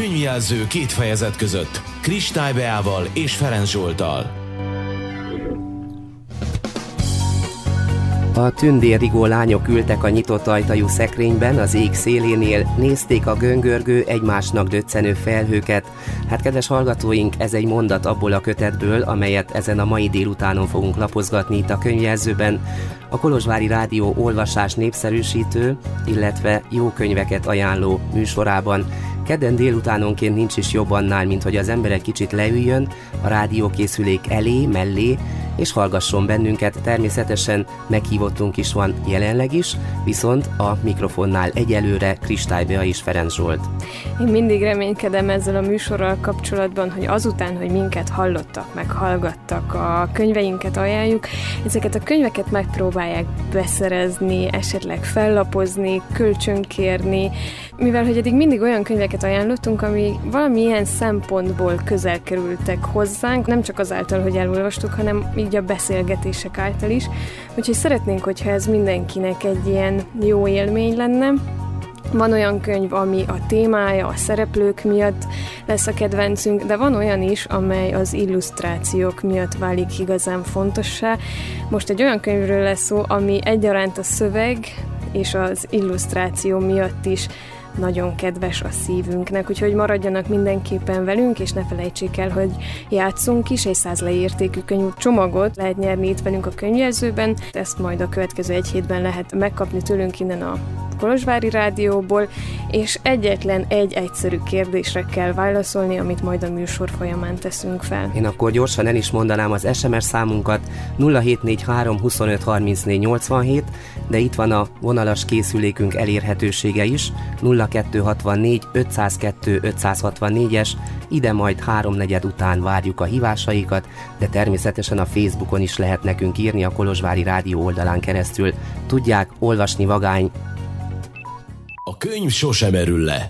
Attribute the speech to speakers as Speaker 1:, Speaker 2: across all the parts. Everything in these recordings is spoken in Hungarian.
Speaker 1: Könyvjelző két fejezet között Kristály Beával és Ferenc Zsoltal.
Speaker 2: A tündérrigó lányok ültek a nyitott ajtajú szekrényben, az ég szélénél, nézték a göngörgő, egymásnak döccenő felhőket. Hát kedves hallgatóink, ez egy mondat abból a kötetből, amelyet ezen a mai délutánon fogunk lapozgatni itt a könyvjelzőben. A Kolozsvári Rádió olvasás népszerűsítő, illetve jó könyveket ajánló műsorában Kedden délutánonként nincs is jobb annál, mint hogy az ember egy kicsit leüljön a rádiókészülék elé, mellé, és hallgasson bennünket. Természetesen meghívottunk is van jelenleg is, viszont a mikrofonnál egyelőre Kristálybea és Ferenc Zsolt.
Speaker 3: Én mindig reménykedem ezzel a műsorral kapcsolatban, hogy azután, hogy minket hallottak, meg hallgattak, a könyveinket ajánljuk, ezeket a könyveket megpróbálják beszerezni, esetleg fellapozni, kölcsönkérni, mivel hogy eddig mindig olyan könyveket ajánlottunk, ami valamilyen szempontból közel kerültek hozzánk, nem csak azáltal, hogy elolvastuk, hanem így a beszélgetések által is. Úgyhogy szeretnénk, hogyha ez mindenkinek egy ilyen jó élmény lenne, van olyan könyv, ami a témája, a szereplők miatt lesz a kedvencünk, de van olyan is, amely az illusztrációk miatt válik igazán fontossá. Most egy olyan könyvről lesz szó, ami egyaránt a szöveg és az illusztráció miatt is nagyon kedves a szívünknek, úgyhogy maradjanak mindenképpen velünk, és ne felejtsék el, hogy játszunk is, egy száz leértékű könyv csomagot lehet nyerni itt velünk a könyvjelzőben, ezt majd a következő egy hétben lehet megkapni tőlünk innen a Kolozsvári Rádióból, és egyetlen egy egyszerű kérdésre kell válaszolni, amit majd a műsor folyamán teszünk fel.
Speaker 2: Én akkor gyorsan el is mondanám az SMS számunkat 0743 25 34 87, de itt van a vonalas készülékünk elérhetősége is 0264 502 564-es, ide majd háromnegyed után várjuk a hívásaikat, de természetesen a Facebookon is lehet nekünk írni a Kolozsvári Rádió oldalán keresztül. Tudják, olvasni vagány,
Speaker 1: a könyv sosem erül le.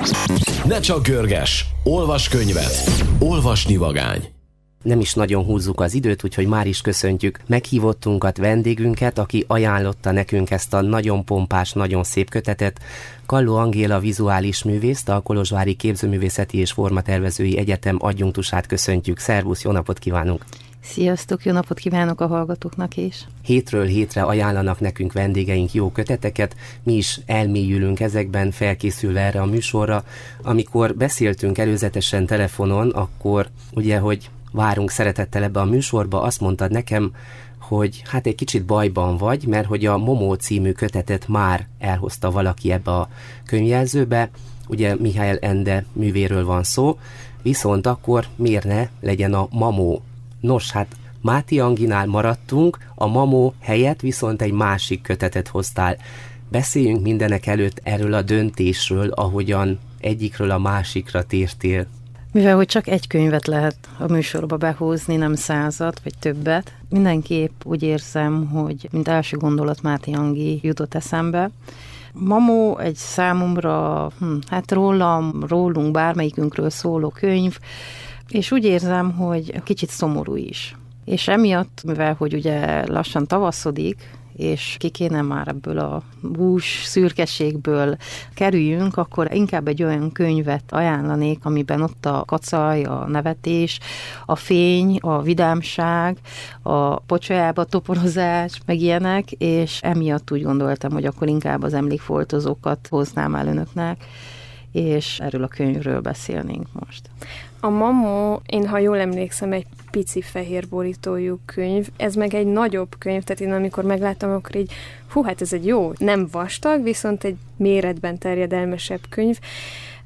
Speaker 1: Ne csak görges, olvas könyvet, olvasni vagány.
Speaker 2: Nem is nagyon húzzuk az időt, úgyhogy már is köszöntjük meghívottunkat, vendégünket, aki ajánlotta nekünk ezt a nagyon pompás, nagyon szép kötetet. Kalló Angéla vizuális művészt, a Kolozsvári Képzőművészeti és Formatervezői Egyetem adjunktusát köszöntjük. Szervusz, jó napot kívánunk!
Speaker 4: Sziasztok, jó napot kívánok a hallgatóknak is!
Speaker 2: Hétről hétre ajánlanak nekünk vendégeink jó köteteket, mi is elmélyülünk ezekben, felkészülve erre a műsorra. Amikor beszéltünk előzetesen telefonon, akkor ugye, hogy várunk szeretettel ebbe a műsorba, azt mondtad nekem, hogy hát egy kicsit bajban vagy, mert hogy a Momó című kötetet már elhozta valaki ebbe a könyvjelzőbe, ugye Mihály Ende művéről van szó, viszont akkor miért ne legyen a Mamó Nos, hát Máti Anginál maradtunk, a Mamó helyett viszont egy másik kötetet hoztál. Beszéljünk mindenek előtt erről a döntésről, ahogyan egyikről a másikra tértél.
Speaker 4: Mivel, hogy csak egy könyvet lehet a műsorba behúzni, nem százat, vagy többet, mindenképp úgy érzem, hogy mint első gondolat Máté Angi jutott eszembe. Mamó egy számomra, hm, hát rólam, rólunk, bármelyikünkről szóló könyv, és úgy érzem, hogy kicsit szomorú is. És emiatt, mivel hogy ugye lassan tavaszodik, és ki kéne már ebből a bús szürkeségből kerüljünk, akkor inkább egy olyan könyvet ajánlanék, amiben ott a kacaj, a nevetés, a fény, a vidámság, a pocsolyába toporozás, meg ilyenek, és emiatt úgy gondoltam, hogy akkor inkább az emlékfoltozókat hoznám el önöknek, és erről a könyvről beszélnénk most.
Speaker 3: A Mamó, én ha jól emlékszem, egy pici fehér borítójú könyv, ez meg egy nagyobb könyv, tehát én amikor megláttam, akkor így, hú, hát ez egy jó, nem vastag, viszont egy méretben terjedelmesebb könyv.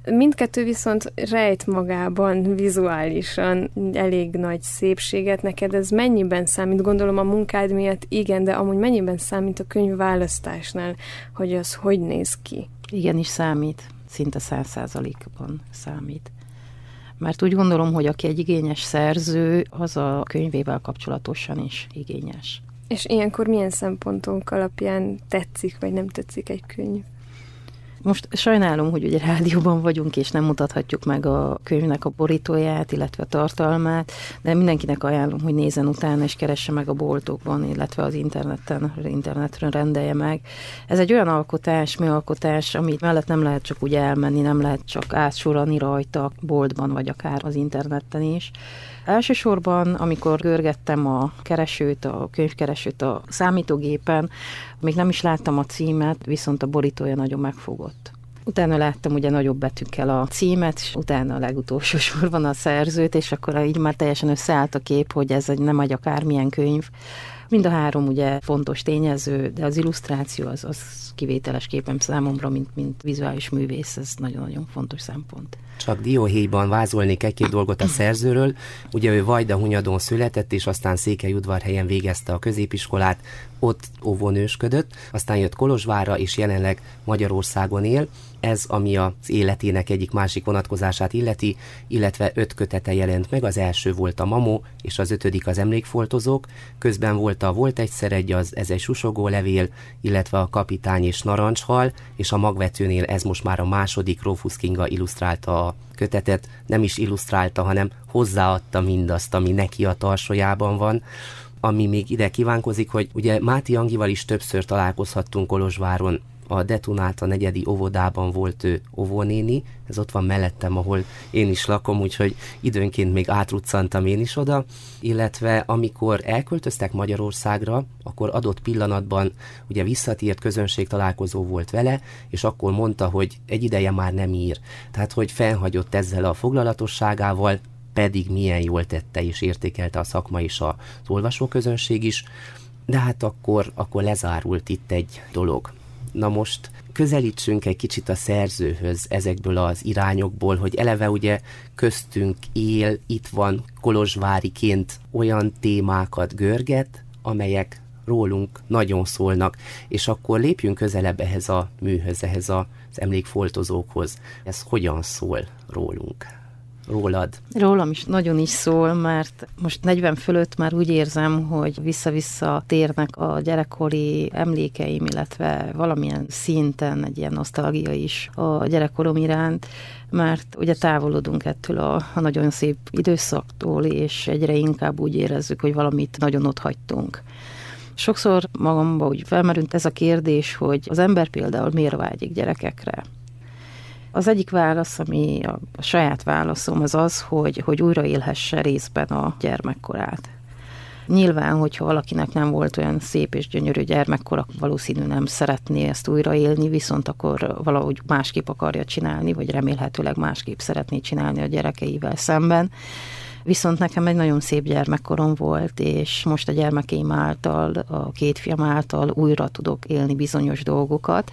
Speaker 3: Mindkettő viszont rejt magában vizuálisan elég nagy szépséget. Neked ez mennyiben számít? Gondolom a munkád miatt igen, de amúgy mennyiben számít a könyv választásnál, hogy az hogy néz ki?
Speaker 4: Igenis számít, szinte száz százalékban számít mert úgy gondolom, hogy aki egy igényes szerző, az a könyvével kapcsolatosan is igényes.
Speaker 3: És ilyenkor milyen szempontok alapján tetszik, vagy nem tetszik egy könyv?
Speaker 4: Most sajnálom, hogy ugye rádióban vagyunk, és nem mutathatjuk meg a könyvnek a borítóját, illetve a tartalmát, de mindenkinek ajánlom, hogy nézzen utána, és keresse meg a boltokban, illetve az interneten, internetről rendelje meg. Ez egy olyan alkotás, műalkotás, amit mellett nem lehet csak úgy elmenni, nem lehet csak átsorolni rajta boltban, vagy akár az interneten is. Elsősorban, amikor görgettem a keresőt, a könyvkeresőt a számítógépen, még nem is láttam a címet, viszont a borítója nagyon megfogott. Utána láttam ugye nagyobb betűkkel a címet, és utána a legutolsó sorban a szerzőt, és akkor így már teljesen összeállt a kép, hogy ez egy nem egy akármilyen könyv. Mind a három ugye fontos tényező, de az illusztráció az, az kivételes képem számomra, mint, mint vizuális művész, ez nagyon-nagyon fontos szempont.
Speaker 2: Csak dióhéjban vázolnék egy-két dolgot a szerzőről. Ugye ő Vajda Hunyadon született, és aztán Székelyudvarhelyen végezte a középiskolát, ott óvónősködött, aztán jött Kolozsvárra, és jelenleg Magyarországon él. Ez, ami az életének egyik másik vonatkozását illeti, illetve öt kötete jelent meg, az első volt a Mamó, és az ötödik az Emlékfoltozók, közben volt a Volt egyszer egy, az Ez egy susogó levél, illetve a Kapitány és Narancshal, és a magvetőnél ez most már a második Rófusz Kinga illusztrálta a kötetet, nem is illusztrálta, hanem hozzáadta mindazt, ami neki a tarsójában van ami még ide kívánkozik, hogy ugye Máti Angival is többször találkozhattunk Kolozsváron, a Detonálta negyedi óvodában volt ő óvónéni, ez ott van mellettem, ahol én is lakom, úgyhogy időnként még átruccantam én is oda, illetve amikor elköltöztek Magyarországra, akkor adott pillanatban ugye visszatért közönség találkozó volt vele, és akkor mondta, hogy egy ideje már nem ír. Tehát, hogy felhagyott ezzel a foglalatosságával, pedig milyen jól tette és értékelte a szakma és az olvasóközönség is, de hát akkor, akkor lezárult itt egy dolog. Na most közelítsünk egy kicsit a szerzőhöz ezekből az irányokból, hogy eleve ugye köztünk él, itt van kolozsváriként olyan témákat görget, amelyek rólunk nagyon szólnak, és akkor lépjünk közelebb ehhez a műhöz, ehhez az emlékfoltozókhoz. Ez hogyan szól rólunk? Rólad?
Speaker 4: Rólam is nagyon is szól, mert most 40 fölött már úgy érzem, hogy vissza-vissza térnek a gyerekkori emlékeim, illetve valamilyen szinten egy ilyen nosztalgia is a gyerekkorom iránt, mert ugye távolodunk ettől a, a nagyon szép időszaktól, és egyre inkább úgy érezzük, hogy valamit nagyon ott hagytunk. Sokszor magamba úgy felmerült ez a kérdés, hogy az ember például miért vágyik gyerekekre az egyik válasz, ami a, saját válaszom, az az, hogy, hogy újraélhesse részben a gyermekkorát. Nyilván, hogyha valakinek nem volt olyan szép és gyönyörű gyermekkor, akkor valószínű nem szeretné ezt újraélni, viszont akkor valahogy másképp akarja csinálni, vagy remélhetőleg másképp szeretné csinálni a gyerekeivel szemben. Viszont nekem egy nagyon szép gyermekkorom volt, és most a gyermekeim által, a két fiam által újra tudok élni bizonyos dolgokat,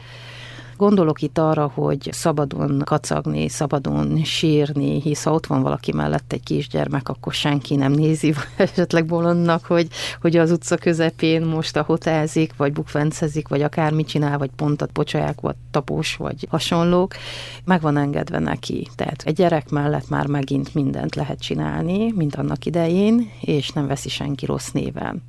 Speaker 4: Gondolok itt arra, hogy szabadon kacagni, szabadon sírni, hisz ha ott van valaki mellett egy kisgyermek, akkor senki nem nézi esetleg bolondnak, hogy, hogy az utca közepén most a hotelzik, vagy bukfencezik, vagy akármit csinál, vagy pontat pocsolják, vagy tapós, vagy hasonlók. Meg van engedve neki. Tehát egy gyerek mellett már megint mindent lehet csinálni, mint annak idején, és nem veszi senki rossz néven.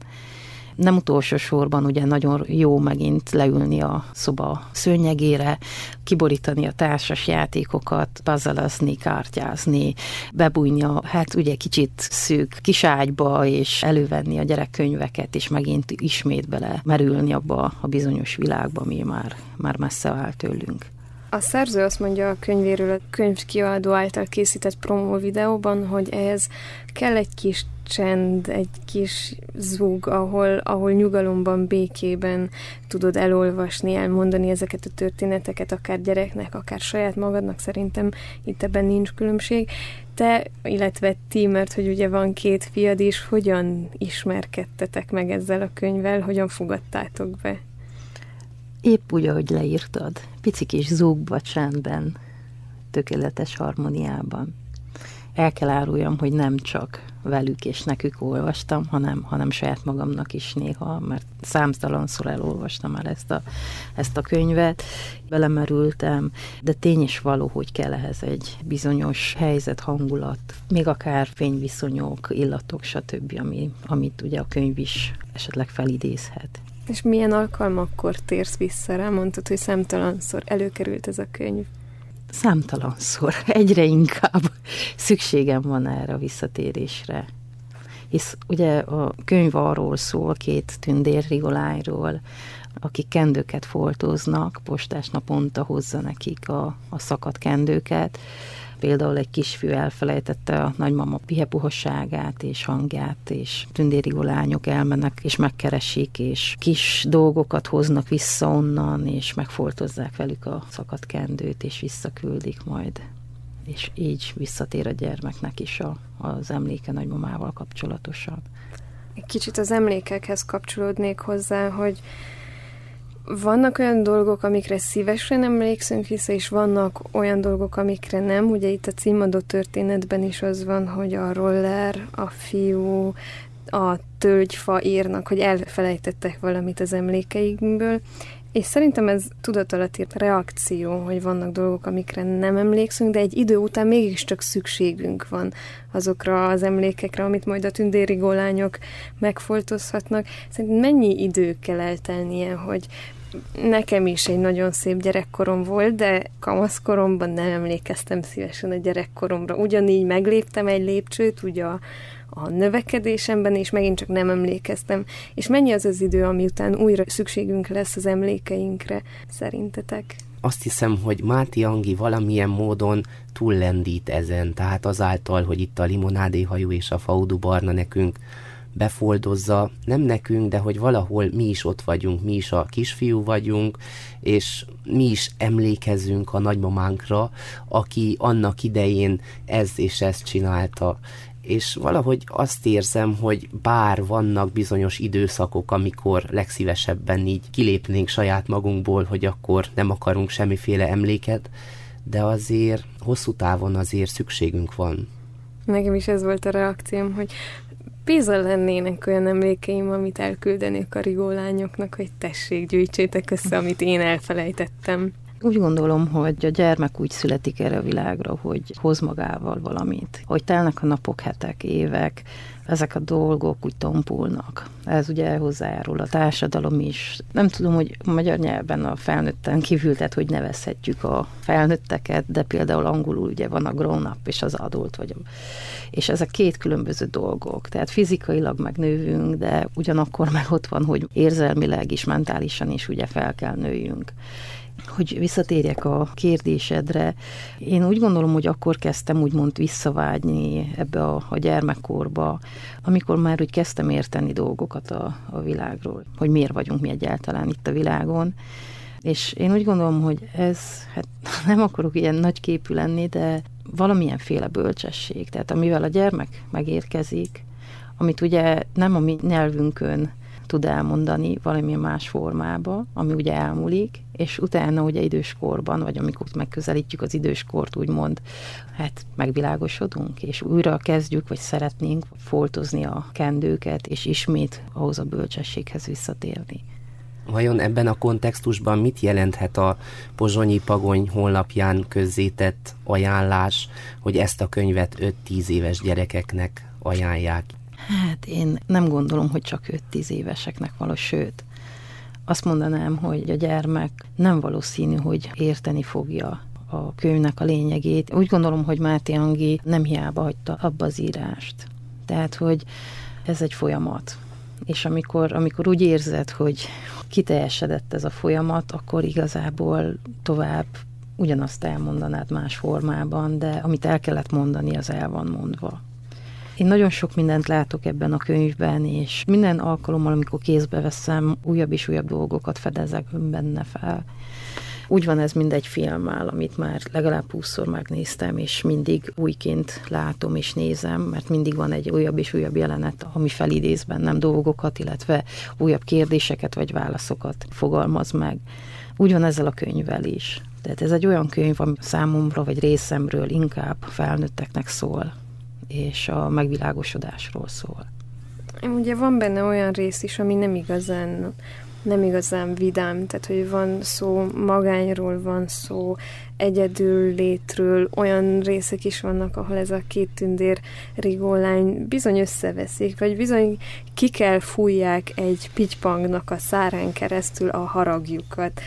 Speaker 4: Nem utolsó sorban ugye nagyon jó megint leülni a szoba szőnyegére, kiborítani a társas játékokat, puzzlezni, kártyázni, bebújni a, hát ugye kicsit szűk kiságyba, és elővenni a gyerekkönyveket, és megint ismét bele merülni abba a bizonyos világba, ami már, már messze áll tőlünk.
Speaker 3: A szerző azt mondja a könyvéről a könyvkiadó által készített promó videóban, hogy ehhez kell egy kis csend, egy kis zúg, ahol, ahol nyugalomban, békében tudod elolvasni, elmondani ezeket a történeteket, akár gyereknek, akár saját magadnak, szerintem itt ebben nincs különbség. Te, illetve ti, mert hogy ugye van két fiad is, hogyan ismerkedtetek meg ezzel a könyvvel, hogyan fogadtátok be?
Speaker 4: Épp úgy, ahogy leírtad. Pici kis zúgba, csendben, tökéletes harmóniában. El kell áruljam, hogy nem csak velük és nekük olvastam, hanem, hanem saját magamnak is néha, mert számtalanszor elolvastam már ezt a, ezt a könyvet, belemerültem, de tény is való, hogy kell ehhez egy bizonyos helyzet, hangulat, még akár fényviszonyok, illatok, stb., ami, amit ugye a könyv is esetleg felidézhet.
Speaker 3: És milyen alkalmakkor térsz vissza rá? Mondtad, hogy számtalanszor előkerült ez a könyv.
Speaker 4: Számtalanszor, egyre inkább szükségem van erre a visszatérésre. Hisz ugye a könyv arról szól, két tündér Rigolányról, akik kendőket foltoznak, postás naponta hozza nekik a, a szakadt kendőket, Például egy kisfiú elfelejtette a nagymama pihepuhosságát és hangját, és tündéri lányok elmennek és megkeresik, és kis dolgokat hoznak vissza onnan, és megfoltozzák velük a szakadt kendőt, és visszaküldik majd. És így visszatér a gyermeknek is a, az emléke nagymamával kapcsolatosan.
Speaker 3: Kicsit az emlékekhez kapcsolódnék hozzá, hogy vannak olyan dolgok, amikre szívesen emlékszünk vissza, és vannak olyan dolgok, amikre nem. Ugye itt a címadó történetben is az van, hogy a roller, a fiú, a tölgyfa írnak, hogy elfelejtettek valamit az emlékeikből, és szerintem ez tudatalatti reakció, hogy vannak dolgok, amikre nem emlékszünk, de egy idő után mégiscsak szükségünk van azokra az emlékekre, amit majd a tündéri gólányok megfoltozhatnak. Szerintem mennyi idő kell eltelnie, hogy nekem is egy nagyon szép gyerekkorom volt, de kamaszkoromban nem emlékeztem szívesen a gyerekkoromra. Ugyanígy megléptem egy lépcsőt, ugye a, a növekedésemben, és megint csak nem emlékeztem. És mennyi az az idő, ami után újra szükségünk lesz az emlékeinkre, szerintetek?
Speaker 2: Azt hiszem, hogy Máti Angi valamilyen módon túllendít ezen, tehát azáltal, hogy itt a limonádéhajú és a faudu barna nekünk befoldozza, nem nekünk, de hogy valahol mi is ott vagyunk, mi is a kisfiú vagyunk, és mi is emlékezünk a nagymamánkra, aki annak idején ez és ezt csinálta, és valahogy azt érzem, hogy bár vannak bizonyos időszakok, amikor legszívesebben így kilépnénk saját magunkból, hogy akkor nem akarunk semmiféle emléket, de azért hosszú távon azért szükségünk van.
Speaker 3: Nekem is ez volt a reakcióm, hogy Péza lennének olyan emlékeim, amit elküldenék a rigólányoknak, hogy tessék, gyűjtsétek össze, amit én elfelejtettem.
Speaker 4: Úgy gondolom, hogy a gyermek úgy születik erre a világra, hogy hoz magával valamit. Hogy telnek a napok, hetek, évek, ezek a dolgok úgy tompulnak. Ez ugye hozzájárul a társadalom is. Nem tudom, hogy magyar nyelven a felnőtten kívül, tehát hogy nevezhetjük a felnőtteket, de például angolul ugye van a grown up és az adult vagy. És ezek két különböző dolgok. Tehát fizikailag megnővünk, de ugyanakkor meg ott van, hogy érzelmileg is, mentálisan is ugye fel kell nőjünk hogy visszatérjek a kérdésedre, én úgy gondolom, hogy akkor kezdtem úgymond visszavágyni ebbe a, a gyermekkorba, amikor már úgy kezdtem érteni dolgokat a, a világról, hogy miért vagyunk mi egyáltalán itt a világon. És én úgy gondolom, hogy ez, hát nem akarok ilyen nagy képű lenni, de valamilyenféle bölcsesség. Tehát amivel a gyermek megérkezik, amit ugye nem a mi nyelvünkön tud elmondani valamilyen más formába, ami ugye elmúlik, és utána ugye időskorban, vagy amikor megközelítjük az időskort, úgymond, hát megvilágosodunk, és újra kezdjük, vagy szeretnénk foltozni a kendőket, és ismét ahhoz a bölcsességhez visszatérni.
Speaker 2: Vajon ebben a kontextusban mit jelenthet a Pozsonyi Pagony honlapján közzétett ajánlás, hogy ezt a könyvet 5-10 éves gyerekeknek ajánlják?
Speaker 4: Hát én nem gondolom, hogy csak 5-10 éveseknek való, sőt, azt mondanám, hogy a gyermek nem valószínű, hogy érteni fogja a könyvnek a lényegét. Úgy gondolom, hogy Máté Angi nem hiába hagyta abba az írást. Tehát, hogy ez egy folyamat. És amikor, amikor úgy érzed, hogy kiteljesedett ez a folyamat, akkor igazából tovább ugyanazt elmondanád más formában, de amit el kellett mondani, az el van mondva. Én nagyon sok mindent látok ebben a könyvben, és minden alkalommal, amikor kézbe veszem, újabb és újabb dolgokat fedezek benne fel. Úgy van ez mindegy filmmel, amit már legalább húszszor megnéztem, és mindig újként látom és nézem, mert mindig van egy újabb és újabb jelenet, ami felidéz bennem dolgokat, illetve újabb kérdéseket vagy válaszokat fogalmaz meg. Úgy van ezzel a könyvvel is. Tehát ez egy olyan könyv, ami számomra vagy részemről inkább felnőtteknek szól és a megvilágosodásról szól.
Speaker 3: Ugye van benne olyan rész is, ami nem igazán nem igazán vidám, tehát hogy van szó magányról, van szó egyedül létről, olyan részek is vannak, ahol ez a két tündér rigólány bizony összeveszik, vagy bizony ki kell fújják egy pitypangnak a szárán keresztül a haragjukat.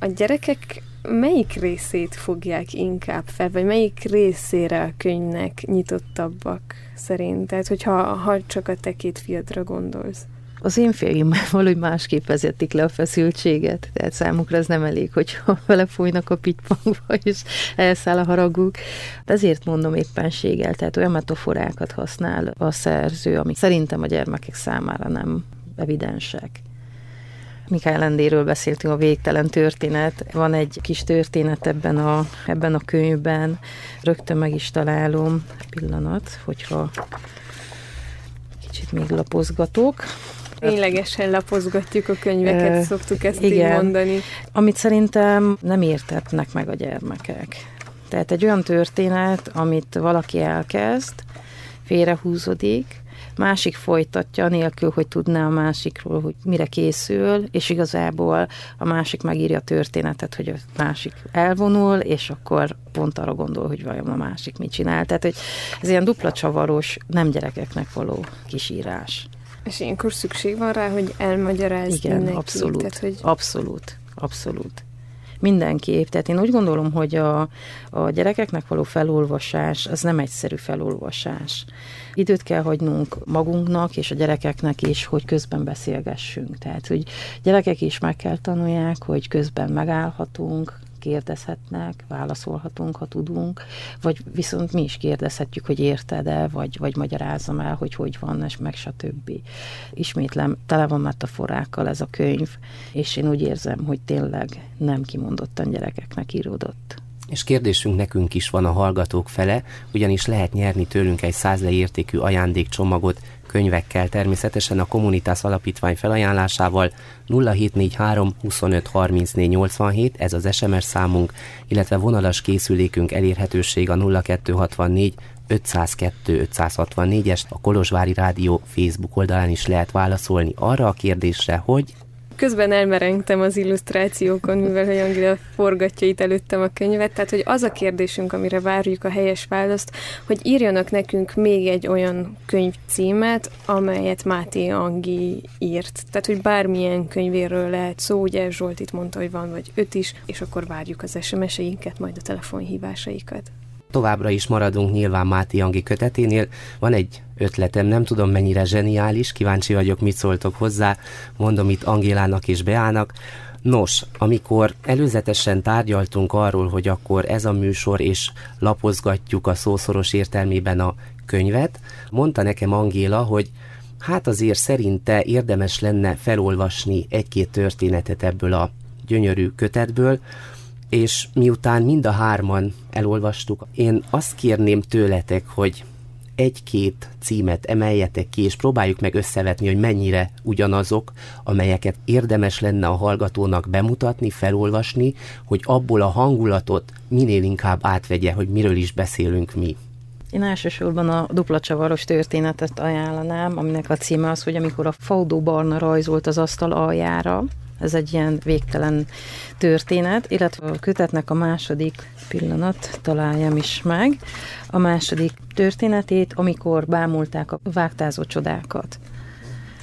Speaker 3: A gyerekek melyik részét fogják inkább fel, vagy melyik részére a könyvnek nyitottabbak szerint? Tehát, hogyha ha csak a te két fiadra gondolsz.
Speaker 4: Az én fiaim valahogy másképp vezetik le a feszültséget, tehát számukra ez nem elég, hogyha vele fújnak a pitypangba, és elszáll a haraguk. Ezért mondom éppenséggel, tehát olyan metaforákat használ a szerző, amik szerintem a gyermekek számára nem evidensek. Mikály Lendéről beszéltünk, a végtelen történet. Van egy kis történet ebben a, ebben a könyvben, rögtön meg is találom. Pillanat, hogyha kicsit még lapozgatok.
Speaker 3: Ténylegesen lapozgatjuk a könyveket, uh, szoktuk ezt igen, így mondani.
Speaker 4: Amit szerintem nem értetnek meg a gyermekek. Tehát egy olyan történet, amit valaki elkezd, félrehúzódik, másik folytatja, nélkül, hogy tudná a másikról, hogy mire készül, és igazából a másik megírja a történetet, hogy a másik elvonul, és akkor pont arra gondol, hogy vajon a másik mit csinál. Tehát, hogy ez ilyen dupla csavaros, nem gyerekeknek való kisírás.
Speaker 3: És ilyenkor szükség van rá, hogy elmagyarázd
Speaker 4: Igen, neki. abszolút, Tehát, hogy... abszolút, abszolút mindenképp. Tehát én úgy gondolom, hogy a, a gyerekeknek való felolvasás, az nem egyszerű felolvasás. Időt kell hagynunk magunknak és a gyerekeknek is, hogy közben beszélgessünk. Tehát, hogy gyerekek is meg kell tanulják, hogy közben megállhatunk, kérdezhetnek, válaszolhatunk, ha tudunk, vagy viszont mi is kérdezhetjük, hogy érted-e, vagy, vagy magyarázom el, hogy hogy van, és meg stb. Ismétlem, tele van metaforákkal ez a könyv, és én úgy érzem, hogy tényleg nem kimondottan gyerekeknek íródott.
Speaker 2: És kérdésünk nekünk is van a hallgatók fele, ugyanis lehet nyerni tőlünk egy százle értékű ajándékcsomagot könyvekkel, természetesen a Kommunitás Alapítvány felajánlásával. 0743 25 34 87, ez az SMS számunk, illetve vonalas készülékünk elérhetőség a 0264 502 564-es, a Kolozsvári Rádió Facebook oldalán is lehet válaszolni arra a kérdésre, hogy
Speaker 3: közben elmerengtem az illusztrációkon, mivel hogy Anglia forgatja itt előttem a könyvet, tehát hogy az a kérdésünk, amire várjuk a helyes választ, hogy írjanak nekünk még egy olyan könyv címet, amelyet Máté Angi írt. Tehát, hogy bármilyen könyvéről lehet szó, ugye Zsolt itt mondta, hogy van vagy öt is, és akkor várjuk az SMS-einket, majd a telefonhívásaikat.
Speaker 2: Továbbra is maradunk nyilván Máté Angi köteténél. Van egy ötletem, nem tudom mennyire zseniális, kíváncsi vagyok, mit szóltok hozzá, mondom itt Angélának és Beának. Nos, amikor előzetesen tárgyaltunk arról, hogy akkor ez a műsor, és lapozgatjuk a szószoros értelmében a könyvet, mondta nekem Angéla, hogy hát azért szerinte érdemes lenne felolvasni egy-két történetet ebből a gyönyörű kötetből, és miután mind a hárman elolvastuk, én azt kérném tőletek, hogy egy-két címet emeljetek ki, és próbáljuk meg összevetni, hogy mennyire ugyanazok, amelyeket érdemes lenne a hallgatónak bemutatni, felolvasni, hogy abból a hangulatot minél inkább átvegye, hogy miről is beszélünk mi.
Speaker 4: Én elsősorban a dupla csavaros történetet ajánlanám, aminek a címe az, hogy amikor a Faudó Barna rajzolt az asztal aljára, ez egy ilyen végtelen történet, illetve a kötetnek a második pillanat, találjam is meg, a második történetét, amikor bámulták a vágtázó csodákat.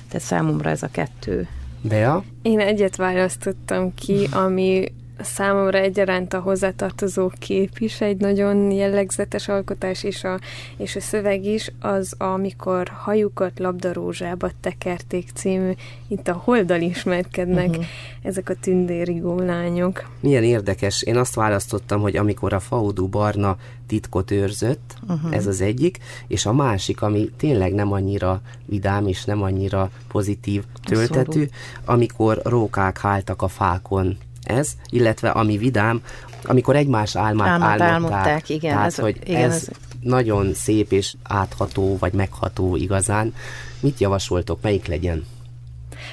Speaker 4: Tehát számomra ez a kettő.
Speaker 2: Bea?
Speaker 3: Én egyet választottam ki, ami számomra egyaránt a hozzátartozó kép is egy nagyon jellegzetes alkotás, és a, és a szöveg is, az amikor hajukat labdarózsába tekerték című, itt a holdal ismerkednek uh-huh. ezek a tündérigó lányok.
Speaker 2: Milyen érdekes, én azt választottam, hogy amikor a Faudú Barna titkot őrzött, uh-huh. ez az egyik, és a másik, ami tényleg nem annyira vidám és nem annyira pozitív töltetű, amikor rókák háltak a fákon ez, illetve ami vidám, amikor egymás álmát Álmat álmodták. álmodták
Speaker 4: igen. Tehát,
Speaker 2: ez, hogy igen, ez, ez nagyon szép és átható, vagy megható igazán. Mit javasoltok, melyik legyen?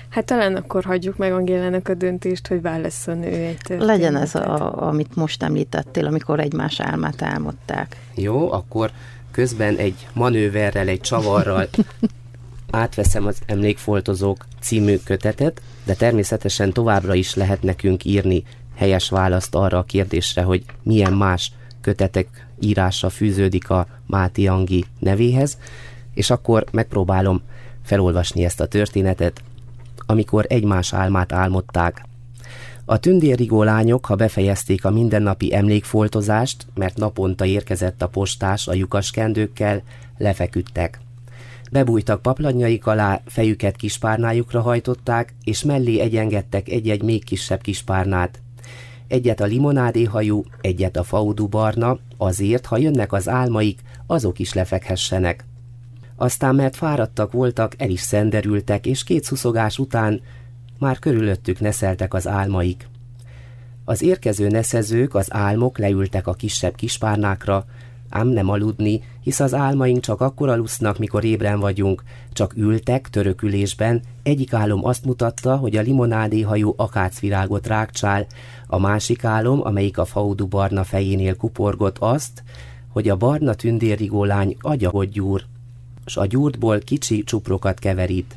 Speaker 3: Hát talán akkor hagyjuk meg Angélának a döntést, hogy válasszon ő egy történetet.
Speaker 4: Legyen ez, a, amit most említettél, amikor egymás álmát álmodták.
Speaker 2: Jó, akkor közben egy manőverrel, egy csavarral átveszem az Emlékfoltozók című kötetet, de természetesen továbbra is lehet nekünk írni helyes választ arra a kérdésre, hogy milyen más kötetek írása fűződik a Máti Angi nevéhez, és akkor megpróbálom felolvasni ezt a történetet, amikor egymás álmát álmodták. A tündérrigó lányok, ha befejezték a mindennapi emlékfoltozást, mert naponta érkezett a postás a lyukaskendőkkel, lefeküdtek. Bebújtak paplanjaik alá, fejüket kispárnájukra hajtották, és mellé egyengettek egy-egy még kisebb kispárnát. Egyet a limonádéhajú, egyet a faudu barna, azért, ha jönnek az álmaik, azok is lefekhessenek. Aztán, mert fáradtak voltak, el is szenderültek, és két szuszogás után már körülöttük neszeltek az álmaik. Az érkező neszezők, az álmok leültek a kisebb kispárnákra, ám nem aludni, hisz az álmaink csak akkor alusznak, mikor ébren vagyunk, csak ültek törökülésben, egyik álom azt mutatta, hogy a limonádéhajú akácvirágot rákcsál, a másik álom, amelyik a faudu barna fejénél kuporgott azt, hogy a barna tündérrigó lány agyagot gyúr, s a gyúrtból kicsi csuprokat keverít.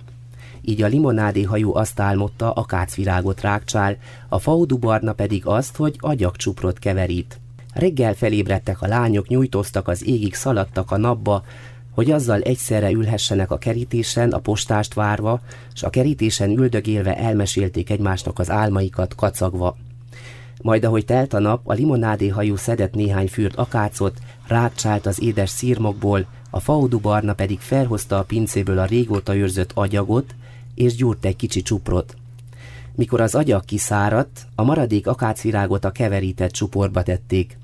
Speaker 2: Így a limonádi hajú azt álmodta, akácvirágot rákcsál, a faudu barna pedig azt, hogy agyakcsuprot keverít. Reggel felébredtek a lányok, nyújtóztak az égig, szaladtak a napba, hogy azzal egyszerre ülhessenek a kerítésen, a postást várva, s a kerítésen üldögélve elmesélték egymásnak az álmaikat kacagva. Majd ahogy telt a nap, a limonádé hajú szedett néhány fürt akácot, rákcsált az édes szírmokból, a faudu barna pedig felhozta a pincéből a régóta őrzött agyagot, és gyúrt egy kicsi csuprot. Mikor az agyak kiszáradt, a maradék akácvirágot a keverített csuporba tették.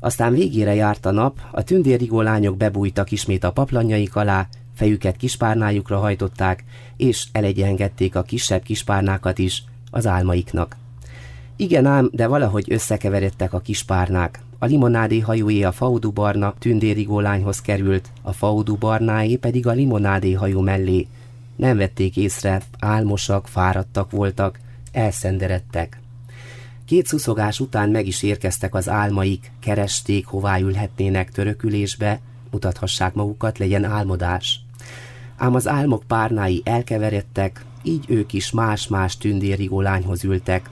Speaker 2: Aztán végére járt a nap, a tündérigó lányok bebújtak ismét a paplanjaik alá, fejüket kispárnájukra hajtották, és elegyengették a kisebb kispárnákat is az álmaiknak. Igen ám, de valahogy összekeveredtek a kispárnák. A limonádé hajóé a faudu barna tündérigó lányhoz került, a faudu barnáé pedig a limonádé hajó mellé. Nem vették észre, álmosak, fáradtak voltak, elszenderedtek. Két szuszogás után meg is érkeztek az álmaik, keresték, hová ülhetnének törökülésbe, mutathassák magukat, legyen álmodás. Ám az álmok párnái elkeveredtek, így ők is más-más tündérigó lányhoz ültek.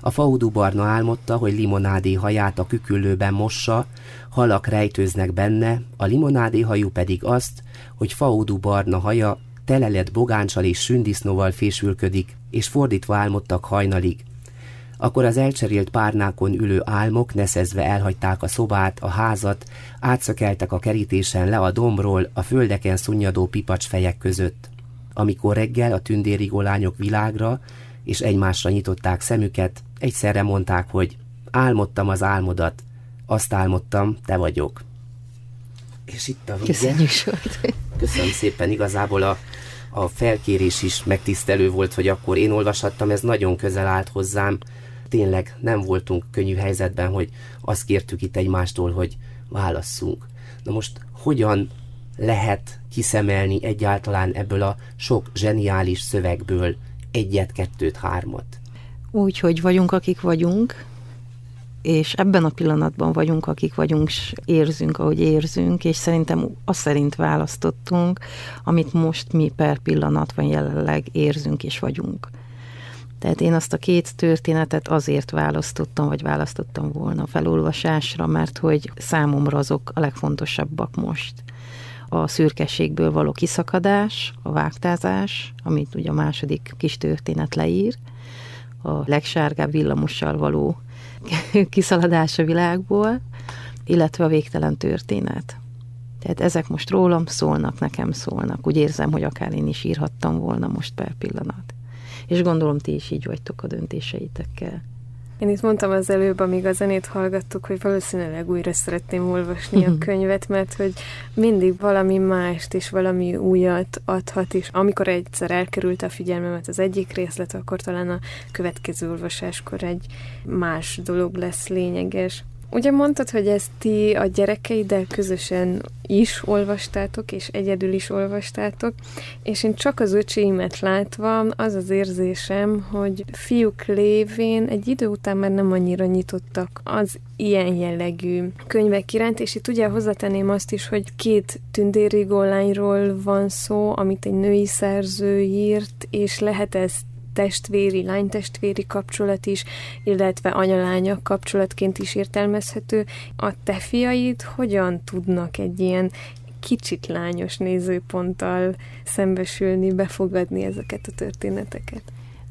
Speaker 2: A faudu barna álmodta, hogy limonádé haját a küküllőben mossa, halak rejtőznek benne, a limonádé hajú pedig azt, hogy faudu barna haja tele lett bogáncsal és sündisznóval fésülködik, és fordítva álmodtak hajnalig. Akkor az elcserélt párnákon ülő álmok neszezve elhagyták a szobát, a házat, átszökeltek a kerítésen le a dombról, a földeken szunnyadó pipacsfejek között. Amikor reggel a tündérigó lányok világra és egymásra nyitották szemüket, egyszerre mondták, hogy álmodtam az álmodat, azt álmodtam, te vagyok. És itt a vége.
Speaker 4: Köszönjük,
Speaker 2: Köszönöm szépen, igazából a, a felkérés is megtisztelő volt, hogy akkor én olvashattam, ez nagyon közel állt hozzám. Tényleg nem voltunk könnyű helyzetben, hogy azt kértük itt egymástól, hogy válasszunk. Na most hogyan lehet kiszemelni egyáltalán ebből a sok zseniális szövegből egyet, kettőt, hármat?
Speaker 4: Úgy, hogy vagyunk, akik vagyunk, és ebben a pillanatban vagyunk, akik vagyunk, és érzünk, ahogy érzünk, és szerintem azt szerint választottunk, amit most mi per pillanat van jelenleg érzünk és vagyunk. Tehát én azt a két történetet azért választottam, vagy választottam volna felolvasásra, mert hogy számomra azok a legfontosabbak most. A szürkességből való kiszakadás, a vágtázás, amit ugye a második kis történet leír, a legsárgább villamossal való kiszaladás a világból, illetve a végtelen történet. Tehát ezek most rólam szólnak, nekem szólnak. Úgy érzem, hogy akár én is írhattam volna most per pillanat. És gondolom, ti is így vagytok a döntéseitekkel.
Speaker 3: Én itt mondtam az előbb, amíg a zenét hallgattuk, hogy valószínűleg újra szeretném olvasni a könyvet, mert hogy mindig valami mást és valami újat adhat, és amikor egyszer elkerült a figyelmemet az egyik részlet, akkor talán a következő olvasáskor egy más dolog lesz lényeges. Ugye mondtad, hogy ezt ti a gyerekeiddel közösen is olvastátok, és egyedül is olvastátok, és én csak az öcséimet látva az az érzésem, hogy fiúk lévén egy idő után már nem annyira nyitottak az ilyen jellegű könyvek iránt, és itt ugye hozzátenném azt is, hogy két tündérigolányról van szó, amit egy női szerző írt, és lehet ez testvéri, lánytestvéri kapcsolat is, illetve anyalánya kapcsolatként is értelmezhető. A te fiaid hogyan tudnak egy ilyen kicsit lányos nézőponttal szembesülni, befogadni ezeket a történeteket?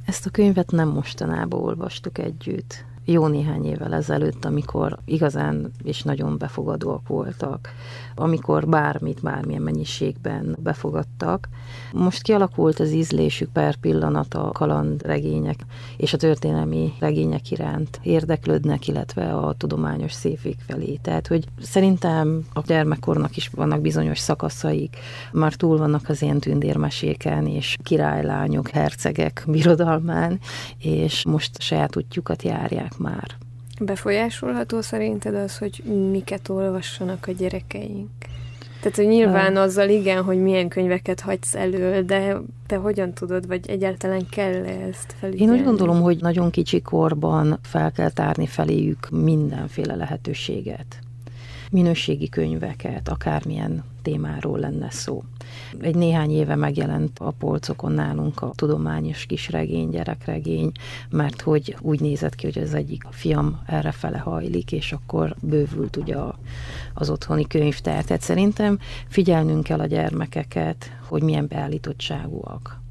Speaker 4: Ezt a könyvet nem mostanában olvastuk együtt jó néhány évvel ezelőtt, amikor igazán és nagyon befogadóak voltak, amikor bármit, bármilyen mennyiségben befogadtak. Most kialakult az ízlésük per pillanat a kalandregények és a történelmi regények iránt érdeklődnek, illetve a tudományos szépvég felé. Tehát, hogy szerintem a gyermekkornak is vannak bizonyos szakaszaik, már túl vannak az ilyen tündérmeséken, és királylányok, hercegek birodalmán, és most saját útjukat járják már.
Speaker 3: Befolyásolható szerinted az, hogy miket olvassanak a gyerekeink? Tehát, hogy nyilván azzal igen, hogy milyen könyveket hagysz elő, de te hogyan tudod, vagy egyáltalán kell -e ezt felügyelni?
Speaker 4: Én úgy gondolom, hogy nagyon kicsi korban fel kell tárni feléjük mindenféle lehetőséget. Minőségi könyveket, akármilyen témáról lenne szó. Egy néhány éve megjelent a polcokon nálunk a tudományos kisregény, gyerekregény, mert hogy úgy nézett ki, hogy az egyik fiam erre fele hajlik, és akkor bővült ugye az otthoni könyvtár. Tehát szerintem figyelnünk kell a gyermekeket, hogy milyen beállítottságúak.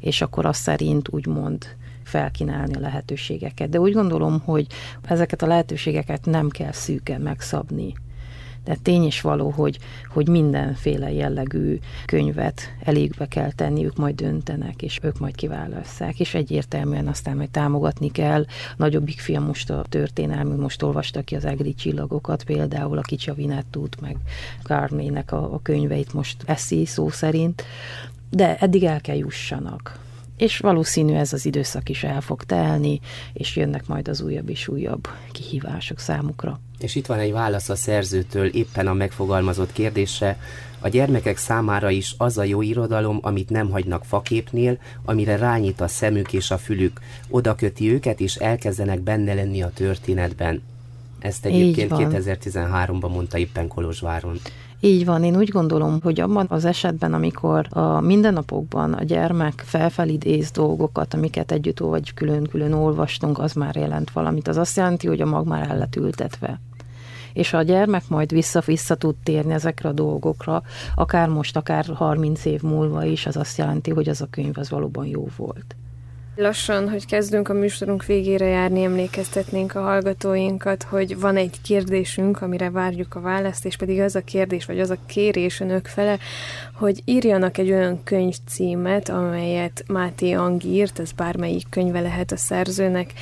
Speaker 4: És akkor azt szerint úgymond felkínálni a lehetőségeket. De úgy gondolom, hogy ezeket a lehetőségeket nem kell szűken megszabni de tény is való, hogy, hogy mindenféle jellegű könyvet elégbe kell tenni, ők majd döntenek, és ők majd kiválasszák, és egyértelműen aztán majd támogatni kell. Nagyobbik fiam most a történelmű, most olvasta ki az egri csillagokat, például a Kicsi Vinettút, meg Carmének a, a könyveit most eszi szó szerint, de eddig el kell jussanak és valószínű ez az időszak is el fog telni, és jönnek majd az újabb és újabb kihívások számukra.
Speaker 2: És itt van egy válasz a szerzőtől éppen a megfogalmazott kérdésre. A gyermekek számára is az a jó irodalom, amit nem hagynak faképnél, amire rányít a szemük és a fülük. Oda köti őket, és elkezdenek benne lenni a történetben. Ezt egyébként 2013-ban mondta éppen Kolozsváron.
Speaker 4: Így van, én úgy gondolom, hogy abban az esetben, amikor a mindennapokban a gyermek felfelidéz dolgokat, amiket együtt vagy külön-külön olvastunk, az már jelent valamit. Az azt jelenti, hogy a mag már el lett ültetve és a gyermek majd vissza-vissza tud térni ezekre a dolgokra, akár most, akár 30 év múlva is, az azt jelenti, hogy az a könyv az valóban jó volt.
Speaker 3: Lassan, hogy kezdünk a műsorunk végére járni, emlékeztetnénk a hallgatóinkat, hogy van egy kérdésünk, amire várjuk a választ, és pedig az a kérdés, vagy az a kérés önök fele, hogy írjanak egy olyan könyvcímet, amelyet Máté Angi írt, ez bármelyik könyve lehet a szerzőnek,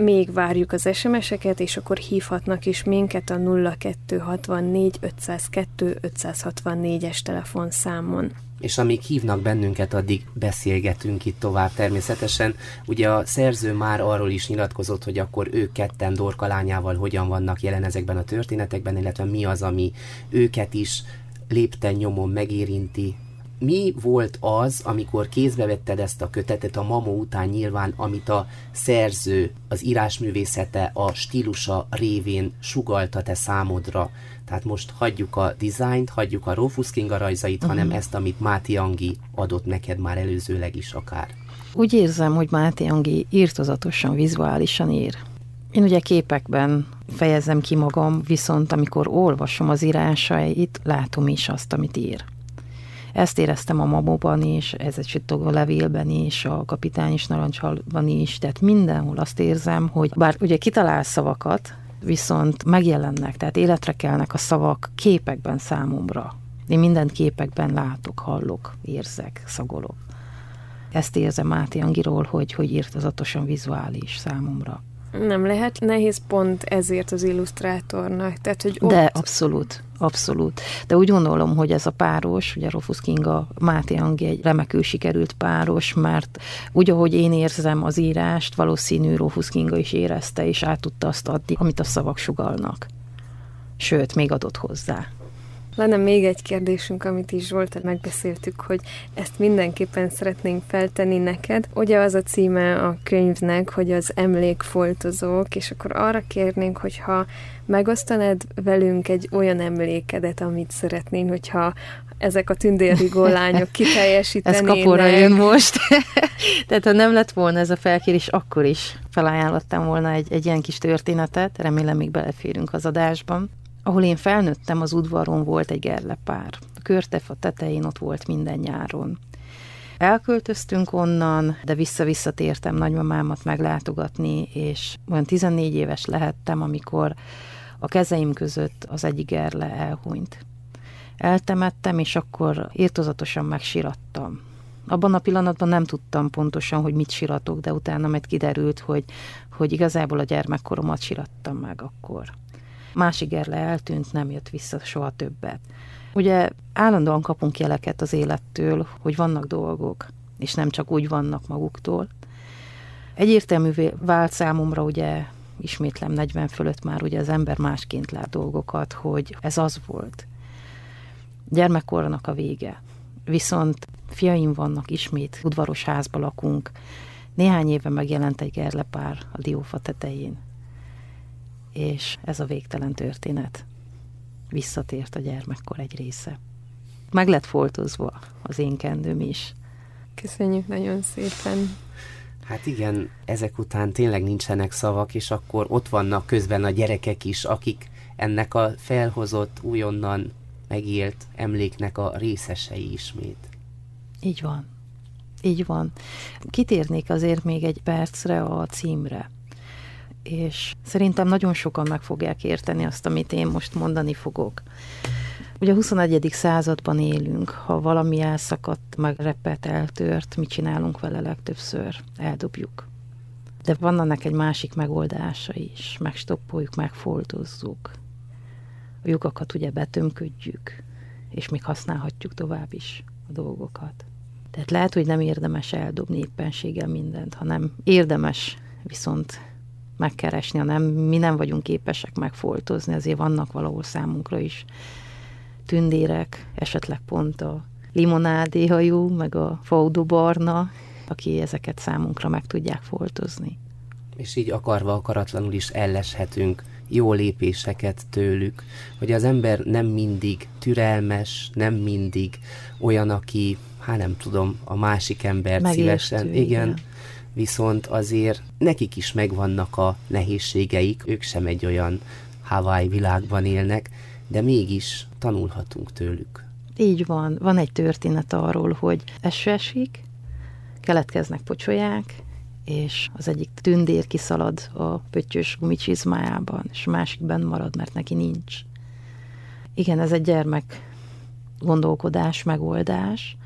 Speaker 3: még várjuk az SMS-eket, és akkor hívhatnak is minket a 0264 502 564-es telefonszámon
Speaker 2: és amíg hívnak bennünket, addig beszélgetünk itt tovább természetesen. Ugye a szerző már arról is nyilatkozott, hogy akkor ők ketten Dorka lányával hogyan vannak jelen ezekben a történetekben, illetve mi az, ami őket is lépten nyomon megérinti. Mi volt az, amikor kézbe vetted ezt a kötetet a Mamó után nyilván, amit a szerző, az írásművészete, a stílusa révén sugalta te számodra? Tehát most hagyjuk a dizájnt, hagyjuk a Rufus Kinga rajzait, uh-huh. hanem mhm. ezt, amit Máti Angi adott neked már előzőleg is akár.
Speaker 4: Úgy érzem, hogy Máté Angi írtozatosan, vizuálisan ír. Én ugye képekben fejezem ki magam, viszont amikor olvasom az írásait, látom is azt, amit ír. Ezt éreztem a mamóban is, ez egy sütogó levélben is, a kapitány is narancsalban is, tehát mindenhol azt érzem, hogy bár ugye kitalál szavakat, viszont megjelennek, tehát életre kelnek a szavak képekben számomra. Én mindent képekben látok, hallok, érzek, szagolok. Ezt érzem Máté Angiról, hogy, hogy írtozatosan vizuális számomra.
Speaker 3: Nem lehet nehéz pont ezért az illusztrátornak. Tehát, hogy ott...
Speaker 4: De abszolút, abszolút. De úgy gondolom, hogy ez a páros, ugye Rufus Kinga, Máté Angi egy remekül sikerült páros, mert úgy, ahogy én érzem az írást, valószínű Rufus Kinga is érezte, és át tudta azt adni, amit a szavak sugalnak. Sőt, még adott hozzá.
Speaker 3: Lenne még egy kérdésünk, amit is Zsoltal megbeszéltük, hogy ezt mindenképpen szeretnénk feltenni neked. Ugye az a címe a könyvnek, hogy az emlékfoltozók, és akkor arra kérnénk, hogyha megosztanád velünk egy olyan emlékedet, amit szeretnénk, hogyha ezek a tündérigó lányok kiteljesítenének.
Speaker 4: Ez kapóra jön most. Tehát ha nem lett volna ez a felkérés, akkor is felajánlottam volna egy, egy ilyen kis történetet, remélem még beleférünk az adásban. Ahol én felnőttem, az udvaron volt egy gerlepár. A körtef a tetején ott volt minden nyáron. Elköltöztünk onnan, de vissza-visszatértem nagymamámat meglátogatni, és olyan 14 éves lehettem, amikor a kezeim között az egyik gerle elhunyt. Eltemettem, és akkor írtozatosan megsirattam. Abban a pillanatban nem tudtam pontosan, hogy mit siratok, de utána majd kiderült, hogy, hogy igazából a gyermekkoromat sirattam meg akkor. Másik gerle eltűnt, nem jött vissza soha többet. Ugye állandóan kapunk jeleket az élettől, hogy vannak dolgok, és nem csak úgy vannak maguktól. Egyértelművé vált számomra, ugye ismétlem 40 fölött már ugye az ember másként lát dolgokat, hogy ez az volt. Gyermekkornak a vége. Viszont fiaim vannak ismét, udvaros házba lakunk. Néhány éve megjelent egy gerlepár a diófa tetején. És ez a végtelen történet. Visszatért a gyermekkor egy része. Meg lett foltozva az én kendőm is.
Speaker 3: Köszönjük nagyon szépen.
Speaker 2: Hát igen, ezek után tényleg nincsenek szavak, és akkor ott vannak közben a gyerekek is, akik ennek a felhozott, újonnan megélt emléknek a részesei ismét.
Speaker 4: Így van. Így van. Kitérnék azért még egy percre a címre. És szerintem nagyon sokan meg fogják érteni azt, amit én most mondani fogok. Ugye a 21. században élünk, ha valami elszakadt, meg repet, eltört, mit csinálunk vele legtöbbször? Eldobjuk. De van ennek egy másik megoldása is. Megstoppoljuk, megfoltozzuk. A lyukakat ugye betömködjük, és még használhatjuk tovább is a dolgokat. Tehát lehet, hogy nem érdemes eldobni éppenséggel mindent, hanem érdemes viszont megkeresni, hanem mi nem vagyunk képesek megfoltozni, ezért vannak valahol számunkra is tündérek, esetleg pont a limonádéhajú, meg a faudobarna, aki ezeket számunkra meg tudják foltozni.
Speaker 2: És így akarva akaratlanul is elleshetünk jó lépéseket tőlük, hogy az ember nem mindig türelmes, nem mindig olyan, aki, hát nem tudom, a másik ember szívesen, igen, igen, viszont azért nekik is megvannak a nehézségeik, ők sem egy olyan Hawaii világban élnek, de mégis tanulhatunk tőlük.
Speaker 4: Így van. Van egy történet arról, hogy eső esik, keletkeznek pocsolyák, és az egyik tündér kiszalad a pöttyös gumicsizmájában, és a másik benn marad, mert neki nincs. Igen, ez egy gyermek gondolkodás, megoldás,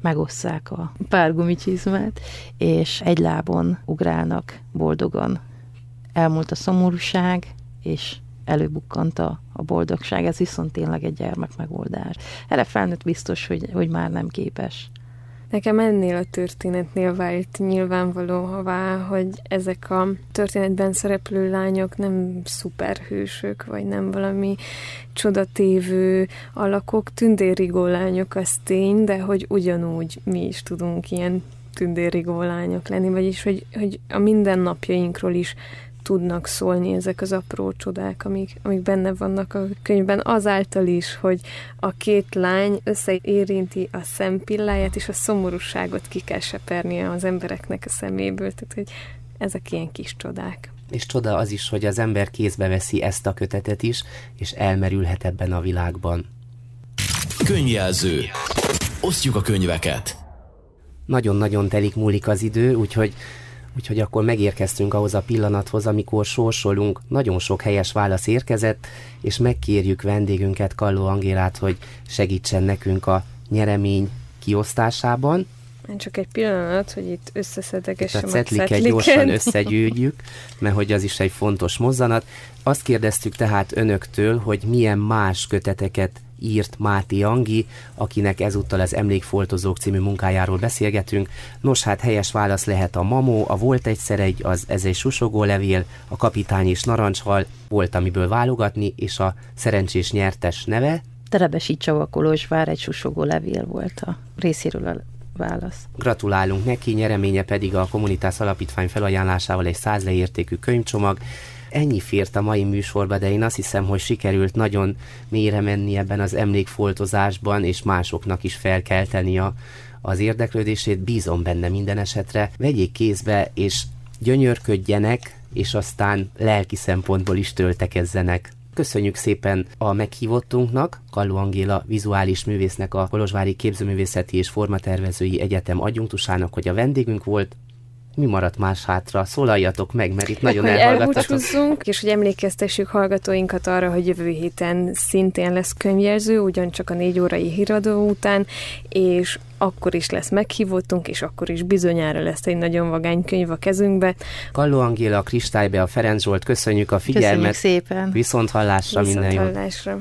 Speaker 4: megosszák a pár gumicsizmát, és egy lábon ugrálnak boldogan. Elmúlt a szomorúság, és előbukkant a, a boldogság, ez viszont tényleg egy gyermek megoldás. Erre felnőtt biztos, hogy, hogy már nem képes.
Speaker 3: Nekem ennél a történetnél vált nyilvánvalóvá, hogy ezek a történetben szereplő lányok nem szuperhősök, vagy nem valami csodatévő alakok, tündérigó lányok, az tény, de hogy ugyanúgy mi is tudunk ilyen tündérigó lányok lenni, vagyis hogy, hogy a mindennapjainkról is tudnak szólni ezek az apró csodák, amik, amik benne vannak a könyvben, azáltal is, hogy a két lány összeérinti a szempilláját, és a szomorúságot ki kell sepernie az embereknek a szeméből, tehát hogy ezek ilyen kis csodák.
Speaker 2: És csoda az is, hogy az ember kézbe veszi ezt a kötetet is, és elmerülhet ebben a világban.
Speaker 1: Könyvjelző. Osztjuk a könyveket.
Speaker 2: Nagyon-nagyon telik múlik az idő, úgyhogy Úgyhogy akkor megérkeztünk ahhoz a pillanathoz, amikor sorsolunk, nagyon sok helyes válasz érkezett, és megkérjük vendégünket, Kalló Angélát, hogy segítsen nekünk a nyeremény kiosztásában.
Speaker 3: Csak egy pillanat, hogy itt összeszedegessem
Speaker 2: a cetliket. gyorsan összegyűjtjük, mert hogy az is egy fontos mozzanat. Azt kérdeztük tehát önöktől, hogy milyen más köteteket írt Máté Angi, akinek ezúttal az Emlékfoltozók című munkájáról beszélgetünk. Nos, hát helyes válasz lehet a Mamó, a Volt egyszer egy, az Ez egy susogó levél, a Kapitány és Narancshal, volt amiből válogatni, és a szerencsés nyertes neve,
Speaker 4: Terebesi Csava Kolozsvár egy susogó levél volt a részéről a válasz.
Speaker 2: Gratulálunk neki, nyereménye pedig a Kommunitás Alapítvány felajánlásával egy száz leértékű könyvcsomag. Ennyi fért a mai műsorba, de én azt hiszem, hogy sikerült nagyon mélyre menni ebben az emlékfoltozásban, és másoknak is felkelteni a, az érdeklődését. Bízom benne minden esetre. Vegyék kézbe, és gyönyörködjenek, és aztán lelki szempontból is töltekezzenek. Köszönjük szépen a meghívottunknak, Kallu Angéla vizuális művésznek, a Kolozsvári Képzőművészeti és Formatervezői Egyetem adjunktusának, hogy a vendégünk volt. Mi maradt más hátra? Szólaljatok meg, mert itt nagyon
Speaker 3: elhallgattatok. és hogy emlékeztessük hallgatóinkat arra, hogy jövő héten szintén lesz könyvjelző, ugyancsak a négy órai híradó után, és akkor is lesz meghívottunk, és akkor is bizonyára lesz egy nagyon vagány könyv a kezünkbe.
Speaker 2: Kalló Angéla, a Kristálybe, a Ferenc Zsolt, köszönjük a figyelmet.
Speaker 4: Köszönjük szépen.
Speaker 2: Viszont hallásra
Speaker 3: Viszont
Speaker 2: minden
Speaker 3: hallásra.